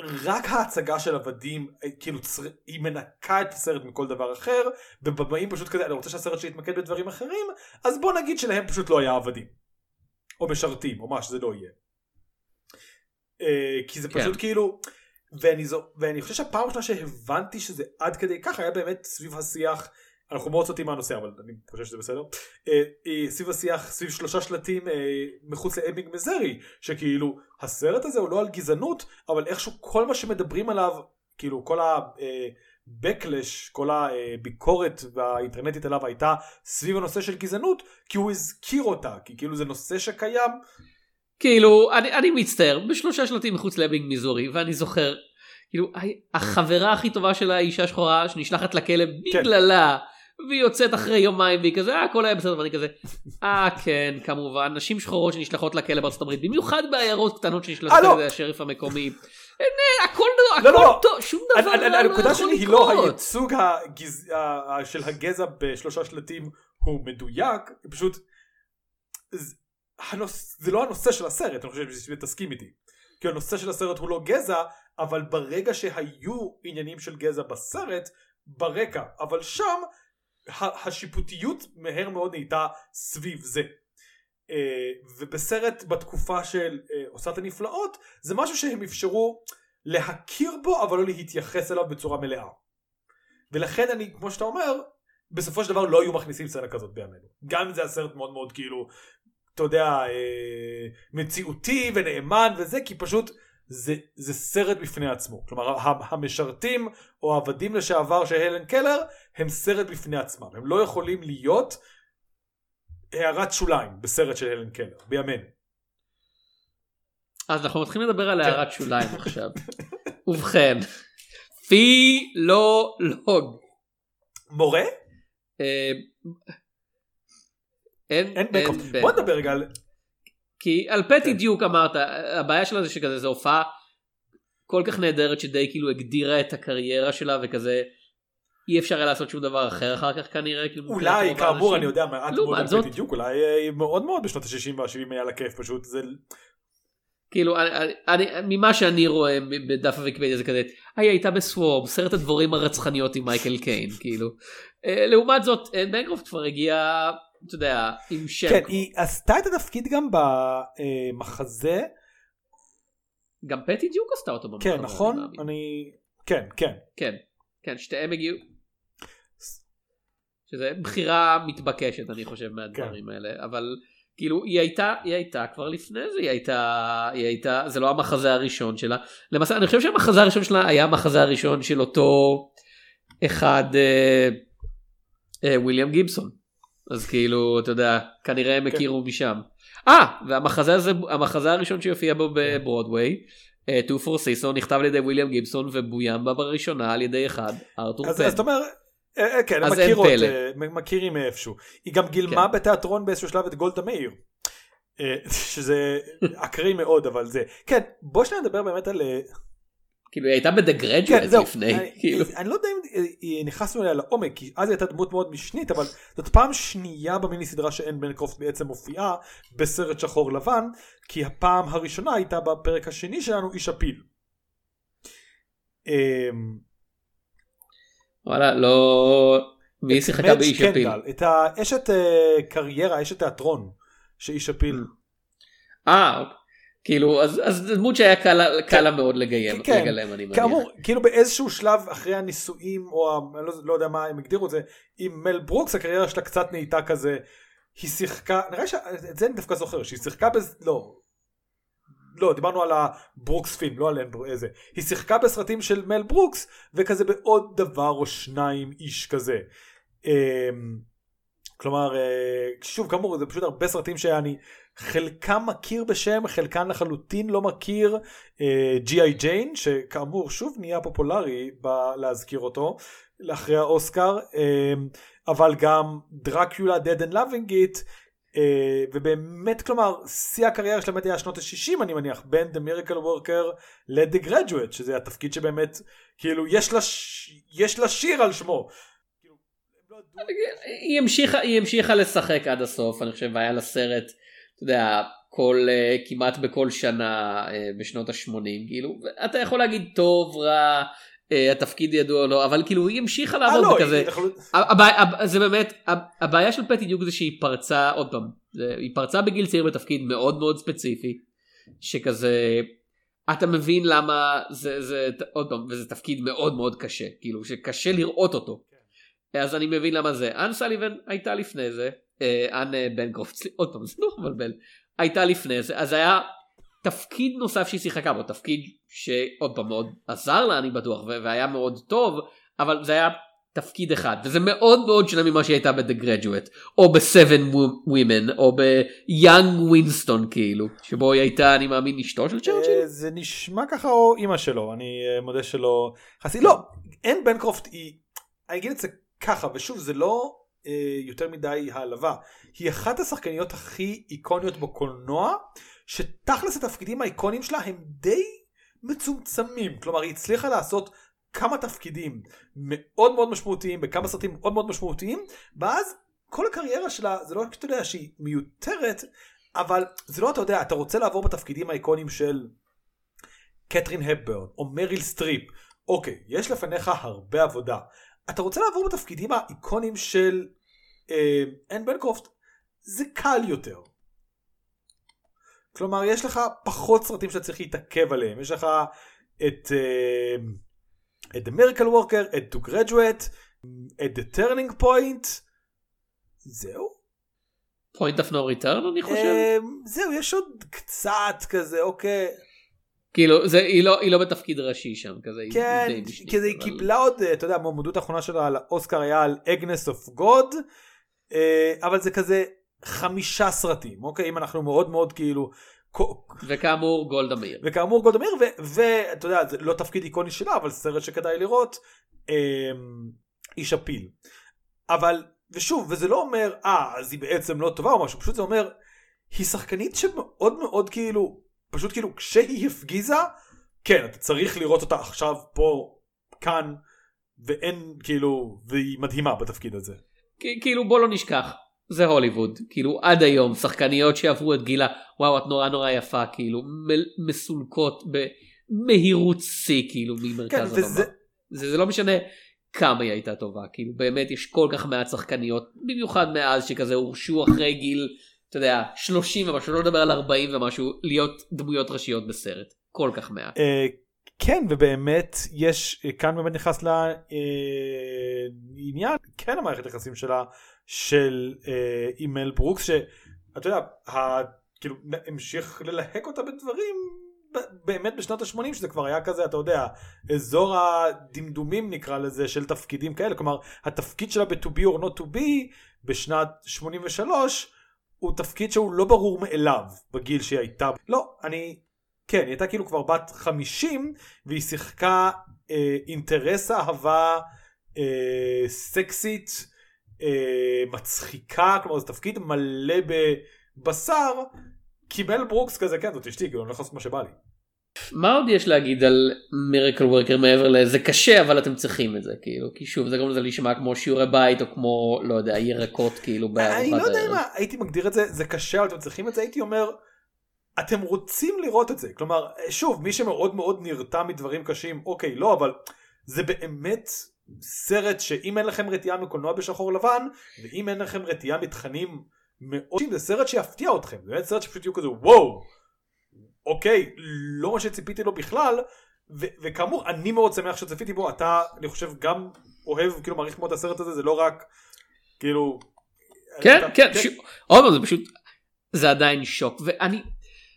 [SPEAKER 1] רק ההצגה של עבדים כאילו צר... היא מנקה את הסרט מכל דבר אחר ובבאים פשוט כזה אני רוצה שהסרט שלי יתמקד בדברים אחרים אז בוא נגיד שלהם פשוט לא היה עבדים או משרתים או מה שזה לא יהיה. אה, כי זה כן. פשוט כאילו ואני, זו, ואני חושב שהפעם הראשונה שהבנתי שזה עד כדי כך היה באמת סביב השיח אנחנו מאוד סוטים מהנושא אבל אני חושב שזה בסדר אה, אה, סביב השיח סביב שלושה שלטים אה, מחוץ לאמינג מזרי שכאילו הסרט הזה הוא לא על גזענות אבל איכשהו כל מה שמדברים עליו כאילו כל ה-backlash כל הביקורת והאינטרנטית עליו הייתה סביב הנושא של גזענות כי הוא הזכיר אותה כי כאילו זה נושא שקיים
[SPEAKER 2] כאילו אני, אני מצטער בשלושה שלטים מחוץ לאבינג מיזורי ואני זוכר כאילו החברה הכי טובה של האישה שחורה שנשלחת לכלא כן. והיא יוצאת אחרי יומיים והיא כזה אה, הכל היה בסדר ואני כזה אה כן כמובן נשים שחורות שנשלחות לכלא בארצות הברית במיוחד בעיירות קטנות שנשלחות לא. על ידי השריף המקומי. הכל לא, לא, טוב שום דבר לא
[SPEAKER 1] יכול הנקודה שלי היא לא הייצוג של הגזע בשלושה שלטים הוא מדויק פשוט. זה לא הנושא של הסרט, אני חושב שתסכים איתי. כי הנושא של הסרט הוא לא גזע, אבל ברגע שהיו עניינים של גזע בסרט, ברקע, אבל שם השיפוטיות מהר מאוד נהייתה סביב זה. Uh, ובסרט בתקופה של uh, עושת הנפלאות זה משהו שהם אפשרו להכיר בו אבל לא להתייחס אליו בצורה מלאה. ולכן אני כמו שאתה אומר בסופו של דבר לא היו מכניסים סצנה כזאת בימינו. גם אם זה הסרט מאוד מאוד כאילו אתה יודע, אה, מציאותי ונאמן וזה, כי פשוט זה, זה סרט בפני עצמו. כלומר, המשרתים או העבדים לשעבר של הלן קלר הם סרט בפני עצמם. הם לא יכולים להיות הערת שוליים בסרט של הלן קלר, בימינו.
[SPEAKER 2] אז אנחנו מתחילים לדבר על הערת שוליים עכשיו. ובכן, פילולוג.
[SPEAKER 1] מורה?
[SPEAKER 2] אה,
[SPEAKER 1] אין, אין בקאפ. בוא נדבר רגע על...
[SPEAKER 2] כי על פטי כן. דיוק אמרת, הבעיה שלה זה שכזה זו הופעה כל כך נהדרת שדי כאילו הגדירה את הקריירה שלה וכזה אי אפשר היה לעשות שום דבר אחר אחר כך כנראה. כאילו,
[SPEAKER 1] אולי כאמור אני יודע מעט מאוד על פטי דיוק אולי אה, מאוד מאוד בשנות ה-60 וה-70 היה לה כיף פשוט זה.
[SPEAKER 2] כאילו אני, אני, ממה שאני רואה בדף הוויקיפדיה זה כזה היא הייתה בסוורם סרט הדבורים הרצחניות עם מייקל קיין כאילו אה, לעומת זאת בנקרופט כבר הגיע אתה יודע, עם שם.
[SPEAKER 1] כן, היא עשתה את התפקיד גם במחזה.
[SPEAKER 2] גם פטי דיוק עשתה אותו
[SPEAKER 1] במחזה. כן, נכון? אני... כן, כן.
[SPEAKER 2] כן, כן, שתיהם הגיעו. שזה בחירה מתבקשת אני חושב מהדברים כן. האלה, אבל כאילו היא הייתה היא הייתה כבר לפני זה היא הייתה היא הייתה זה לא המחזה הראשון שלה למעשה אני חושב שהמחזה הראשון שלה היה המחזה הראשון של אותו אחד אה, אה, וויליאם גיבסון אז כאילו אתה יודע כנראה הם כן. הכירו משם. אה והמחזה הזה המחזה הראשון שיופיע בו בברודוויי. uh, Two for Season נכתב על ידי וויליאם גיבסון ובוים בה בראשונה על ידי אחד ארתור
[SPEAKER 1] פן. אז אתה אומר אה, אה, כן, הם מכירות, מכירים מאיפשהו. היא גם גילמה כן. בתיאטרון באיזשהו שלב את גולדה מאיר. שזה אקראי מאוד אבל זה. כן, בוא שניה נדבר באמת על
[SPEAKER 2] כאילו היא הייתה בדה
[SPEAKER 1] כן,
[SPEAKER 2] לפני,
[SPEAKER 1] אני,
[SPEAKER 2] כאילו.
[SPEAKER 1] אני לא יודע אם אה, נכנסנו אליה לעומק כי אז היא הייתה דמות מאוד משנית אבל זאת פעם שנייה במיני סדרה שאין בנקרופט בעצם מופיעה בסרט שחור לבן כי הפעם הראשונה הייתה בפרק השני שלנו איש הפיל. אמ,
[SPEAKER 2] וואלה לא... מי שיחקה באיש הפיל?
[SPEAKER 1] את האשת אה, קריירה אשת תיאטרון שאיש הפיל.
[SPEAKER 2] אה, כאילו אז אז דמות שהיה קל לה- קל לה מאוד לגיים,
[SPEAKER 1] כן,
[SPEAKER 2] לגלם אני מניח.
[SPEAKER 1] כאמור כאילו באיזשהו שלב אחרי הנישואים או ה- אני לא, לא יודע מה הם הגדירו את זה עם מל ברוקס הקריירה שלה קצת נהייתה כזה היא שיחקה נראה שאת זה אני דווקא זוכר שהיא שיחקה בז... לא. לא דיברנו על ה Brooksfilm לא על איזה היא שיחקה בסרטים של מל ברוקס וכזה בעוד דבר או שניים איש כזה. אמ, כלומר אה, שוב כאמור זה פשוט הרבה סרטים שאני חלקם מכיר בשם חלקן לחלוטין לא מכיר G.I. Jane שכאמור שוב נהיה פופולרי ב- להזכיר אותו אחרי האוסקר אה, אבל גם דרקיולה dead and loving it אה, ובאמת כלומר שיא הקריירה שלהם היה שנות ה-60 אני מניח בין The Miracle Worker ל-The Graduate שזה התפקיד שבאמת כאילו יש לה, ש... יש לה שיר על שמו.
[SPEAKER 2] היא המשיכה היא המשיכה לשחק עד הסוף אני חושב והיה לה סרט אתה יודע כל אה, כמעט בכל שנה אה, בשנות ה-80 כאילו אתה יכול להגיד טוב רע אה, התפקיד ידוע או לא אבל כאילו היא המשיכה לעבוד
[SPEAKER 1] לא,
[SPEAKER 2] בכזה. הב- זה באמת, הב- הבעיה של פטי דיוק זה שהיא פרצה, עוד פעם, היא פרצה בגיל צעיר בתפקיד מאוד מאוד ספציפי, שכזה, אתה מבין למה זה, זה, עוד פעם, וזה תפקיד מאוד מאוד קשה, כאילו, שקשה לראות אותו. אז אני מבין למה זה. אן סליבן הייתה לפני זה, אה, אן אה, בנקרופט, עוד פעם, זה לא מבלבל, הייתה לפני זה, אז היה תפקיד נוסף שהיא שיחקה בו, תפקיד שעוד פעם מאוד עזר לה אני בטוח, והיה מאוד טוב, אבל זה היה תפקיד אחד, וזה מאוד מאוד שונה ממה שהיא הייתה ב-The Graduate, או ב-Seven Women, או ב-Young Winston כאילו, שבו היא הייתה, אני מאמין, אשתו של צ'רצ'יל.
[SPEAKER 1] אה, זה נשמע ככה או אימא שלו אני מודה שלא חסי לא אין בנקרופט היא אני אגיד את זה ככה ושוב זה לא יותר מדי העלבה. היא אחת השחקניות הכי איקוניות בקולנוע שתכלס התפקידים האיקוניים שלה הם די מצומצמים. כלומר היא הצליחה לעשות כמה תפקידים מאוד מאוד משמעותיים בכמה סרטים מאוד מאוד משמעותיים ואז כל הקריירה שלה זה לא רק שאתה יודע שהיא מיותרת אבל זה לא אתה יודע אתה רוצה לעבור בתפקידים האיקונים של קתרין הפברן או מריל סטריפ. אוקיי יש לפניך הרבה עבודה. אתה רוצה לעבור בתפקידים האיקונים של אה, אן בנקרופט זה קל יותר. כלומר יש לך פחות סרטים שאתה צריך להתעכב עליהם יש לך את אה, את The Miracle Worker את The Graduate את The Turning Point זהו
[SPEAKER 2] Point of No Return אני חושב.
[SPEAKER 1] אה, זהו יש עוד קצת כזה אוקיי
[SPEAKER 2] כאילו, זה- היא לא- היא לא בתפקיד ראשי שם, כזה.
[SPEAKER 1] כן,
[SPEAKER 2] די משנית,
[SPEAKER 1] כי זה היא קיבלה עוד, אה, אתה יודע, המועמדות האחרונה שלה על האוסקר היה על Agnes of God, אבל זה כזה חמישה סרטים, אוקיי? אם אנחנו מאוד מאוד כאילו,
[SPEAKER 2] וכאמור גולדה מאיר.
[SPEAKER 1] וכאמור גולדה מאיר, ואתה יודע, זה לא תפקיד איקוני שלה, אבל סרט שכדאי לראות, אמ, איש הפיל. אבל, ושוב, וזה לא אומר, אה, אז היא בעצם לא טובה או משהו, פשוט זה אומר, היא שחקנית שמאוד מאוד כאילו, פשוט כאילו, כשהיא הפגיזה, כן, אתה צריך לראות אותה עכשיו פה, כאן, ואין, כאילו, והיא מדהימה בתפקיד הזה.
[SPEAKER 2] כאילו בוא לא נשכח, זה הוליווד. כאילו עד היום שחקניות שעברו את גילה, וואו את נורא נורא יפה, כאילו מ- מסולקות במהירות שיא כאילו
[SPEAKER 1] כן,
[SPEAKER 2] ממרכז
[SPEAKER 1] וזה,
[SPEAKER 2] הבמה. זה, זה לא משנה כמה היא הייתה טובה, כאילו באמת יש כל כך מעט שחקניות, במיוחד מאז שכזה הורשו אחרי גיל, אתה יודע, 30 ומשהו, לא לדבר על 40 ומשהו, להיות דמויות ראשיות בסרט. כל כך מעט.
[SPEAKER 1] אה, כן, ובאמת, יש, כאן באמת נכנס לעניין, כן המערכת יחסים שלה, של אה, אימל ברוקס, שאתה יודע, ה- כאילו, המשיך ללהק אותה בדברים. באמת בשנות ה-80 שזה כבר היה כזה אתה יודע אזור הדמדומים נקרא לזה של תפקידים כאלה כלומר התפקיד שלה ב-to be or not to be בשנת 83 הוא תפקיד שהוא לא ברור מאליו בגיל שהיא הייתה לא אני כן היא הייתה כאילו כבר בת 50 והיא שיחקה אה, אינטרס אהבה אה, סקסית אה, מצחיקה כלומר זה תפקיד מלא בבשר כי בל ברוקס כזה כן זאת אשתי כאילו אני לא יכול לעשות מה שבא לי.
[SPEAKER 2] מה עוד יש להגיד על מירקל וורקר מעבר לזה קשה אבל אתם צריכים את זה כאילו כי שוב זה גם זה להישמע כמו שיעורי בית או כמו לא יודע ירקות כאילו
[SPEAKER 1] אני
[SPEAKER 2] בארוחת
[SPEAKER 1] לא יודע
[SPEAKER 2] הערב.
[SPEAKER 1] מה הייתי מגדיר את זה זה קשה אבל אתם צריכים את זה הייתי אומר אתם רוצים לראות את זה כלומר שוב מי שמאוד מאוד נרתע מדברים קשים אוקיי לא אבל זה באמת סרט שאם אין לכם רתיעה מקולנוע בשחור לבן ואם אין לכם רתיעה מתכנים מאוד זה סרט שיפתיע אתכם זה באמת סרט שפשוט יהיו כזה וואו אוקיי לא מה שציפיתי לו בכלל ו- וכאמור אני מאוד שמח שצפיתי בו אתה אני חושב גם אוהב כאילו מעריך מאוד את הסרט הזה זה לא רק כאילו
[SPEAKER 2] כן
[SPEAKER 1] אתה-
[SPEAKER 2] כן ש- עוד פעם זה פשוט זה עדיין שוק ואני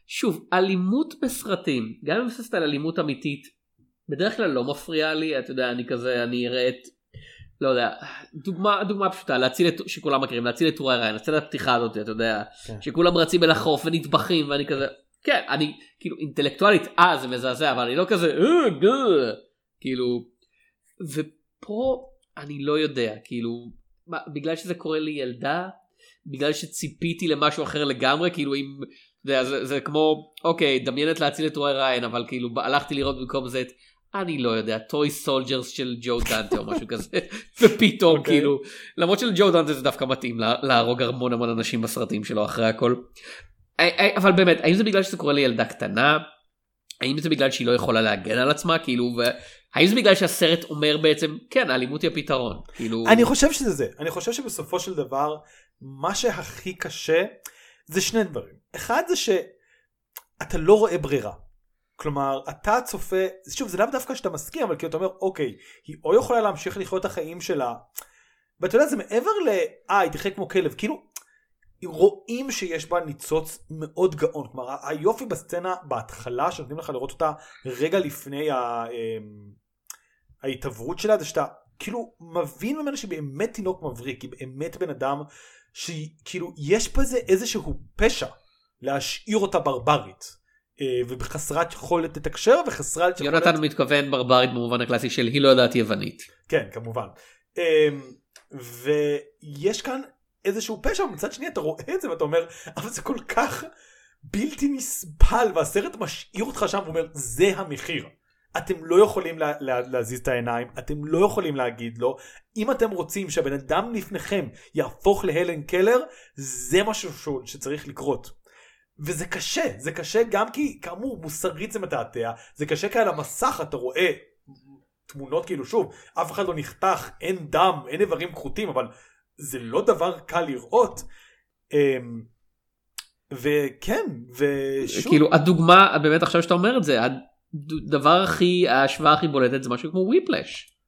[SPEAKER 2] שוב אלימות בסרטים גם אם מבססת על אלימות אמיתית בדרך כלל לא מפריעה לי אתה יודע אני כזה אני אראה את לא יודע דוגמה דוגמה פשוטה להציל את שכולם מכירים להציל את טורי ריין להציל את הפתיחה הזאת אתה יודע
[SPEAKER 1] כן.
[SPEAKER 2] שכולם רצים אל החוף ונטבחים ואני כזה כן אני כאילו אינטלקטואלית אה זה מזעזע אבל אני לא כזה "אה, גא", כאילו ופה אני לא יודע כאילו מה, בגלל שזה קורה לי ילדה בגלל שציפיתי למשהו אחר לגמרי כאילו אתה יודע, זה, זה כמו אוקיי דמיינת להציל את טוראי ריאן אבל כאילו הלכתי לראות במקום זה את אני לא יודע Toy Soldiers של ג'ו דנטה או משהו כזה ופתאום
[SPEAKER 1] אוקיי.
[SPEAKER 2] כאילו למרות שלג'ו דנטה זה דווקא מתאים לה- להרוג המון המון אנשים בסרטים שלו אחרי הכל. אה, אה, אבל באמת האם זה בגלל שזה קורה לילדה קטנה האם זה בגלל שהיא לא יכולה להגן על עצמה כאילו והאם זה בגלל שהסרט אומר בעצם כן האלימות היא הפתרון כאילו
[SPEAKER 1] אני חושב שזה זה אני חושב שבסופו של דבר מה שהכי קשה זה שני דברים אחד זה שאתה לא רואה ברירה. כלומר אתה צופה שוב זה לאו דווקא שאתה מסכים אבל כי אתה אומר אוקיי היא או יכולה להמשיך לחיות את החיים שלה ואתה יודע זה מעבר ל אה היא תחיה כמו כלב כאילו רואים שיש בה ניצוץ מאוד גאון. כלומר היופי בסצנה בהתחלה שנותנים לך לראות אותה רגע לפני ה- אמ, ההתעברות שלה זה שאתה כאילו מבין ממנו שבאמת תינוק מבריק היא באמת בן אדם שכאילו יש בזה איזשהו פשע להשאיר אותה ברברית וחסרת יכולת לתקשר וחסרת יכולת
[SPEAKER 2] יונתן מתכוון ברברית במובן הקלאסי של היא לא יודעת יוונית.
[SPEAKER 1] כן כמובן אמ, ויש כאן איזשהו פשע ומצד שני אתה רואה את זה ואתה אומר אבל זה כל כך בלתי נסבל והסרט משאיר אותך שם ואומר זה המחיר. אתם לא יכולים לה, לה, להזיז את העיניים אתם לא יכולים להגיד לו אם אתם רוצים שהבן אדם לפניכם יהפוך להלן קלר זה משהו שצריך לקרות. וזה קשה זה קשה גם כי כאמור מוסרית זה מתעתע זה קשה כי על המסך אתה רואה תמונות כאילו שוב אף אחד לא נחתך אין דם אין איברים כחותים אבל זה לא דבר קל לראות. אמ, וכן ושוב
[SPEAKER 2] כאילו הדוגמה באמת עכשיו שאתה אומר את זה הדבר הכי ההשוואה הכי בולטת זה משהו כמו וויפלש.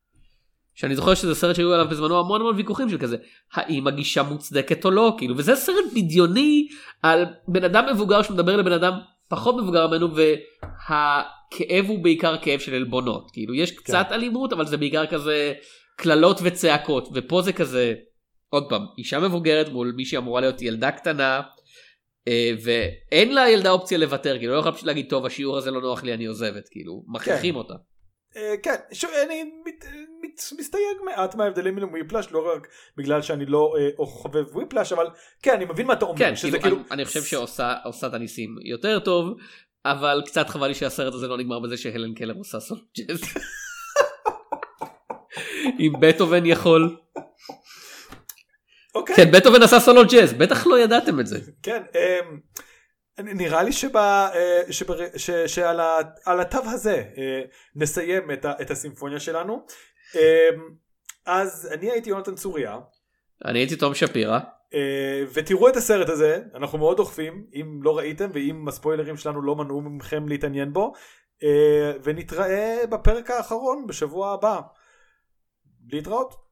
[SPEAKER 2] שאני זוכר שזה סרט שהיו עליו בזמנו המון המון ויכוחים של כזה האם הגישה מוצדקת או לא? כאילו וזה סרט בדיוני על בן אדם מבוגר שמדבר לבן אדם פחות מבוגר ממנו והכאב הוא בעיקר כאב של עלבונות. כאילו יש קצת אלימות אבל זה בעיקר כזה קללות וצעקות ופה זה כזה עוד פעם אישה מבוגרת מול מי שאמורה להיות ילדה קטנה אה, ואין לילדה אופציה לוותר כאילו לא יכולה פשוט להגיד טוב השיעור הזה לא נוח לי אני עוזבת כאילו מכריחים אותה.
[SPEAKER 1] אה, כן. שוב אני מת, מסתייג מעט מההבדלים בין וויפלאש לא רק בגלל שאני לא אה, חובב וויפלאש אבל כן אני מבין מה אתה אומר
[SPEAKER 2] כן
[SPEAKER 1] שזה
[SPEAKER 2] כאילו
[SPEAKER 1] כאילו
[SPEAKER 2] אני, אני חושב שעושה עושה את הניסים יותר טוב אבל קצת חבל לי שהסרט הזה לא נגמר בזה שהלן קלר עושה סול ג'אז. אם בטהובן יכול
[SPEAKER 1] אוקיי
[SPEAKER 2] כן בטהובן עשה סולו ג'אז בטח לא ידעתם את זה
[SPEAKER 1] כן אמ, נראה לי שבה, אה, שבר- ש- שעל ה- התו הזה אה, נסיים את, ה, את הסימפוניה שלנו. אמ, אז אני הייתי יונתן צוריה
[SPEAKER 2] אני הייתי תום שפירא
[SPEAKER 1] אה, ותראו את הסרט הזה אנחנו מאוד דוחפים אם לא ראיתם ואם הספוילרים שלנו לא מנעו מכם להתעניין בו אה, ונתראה בפרק האחרון בשבוע הבא. להתראות.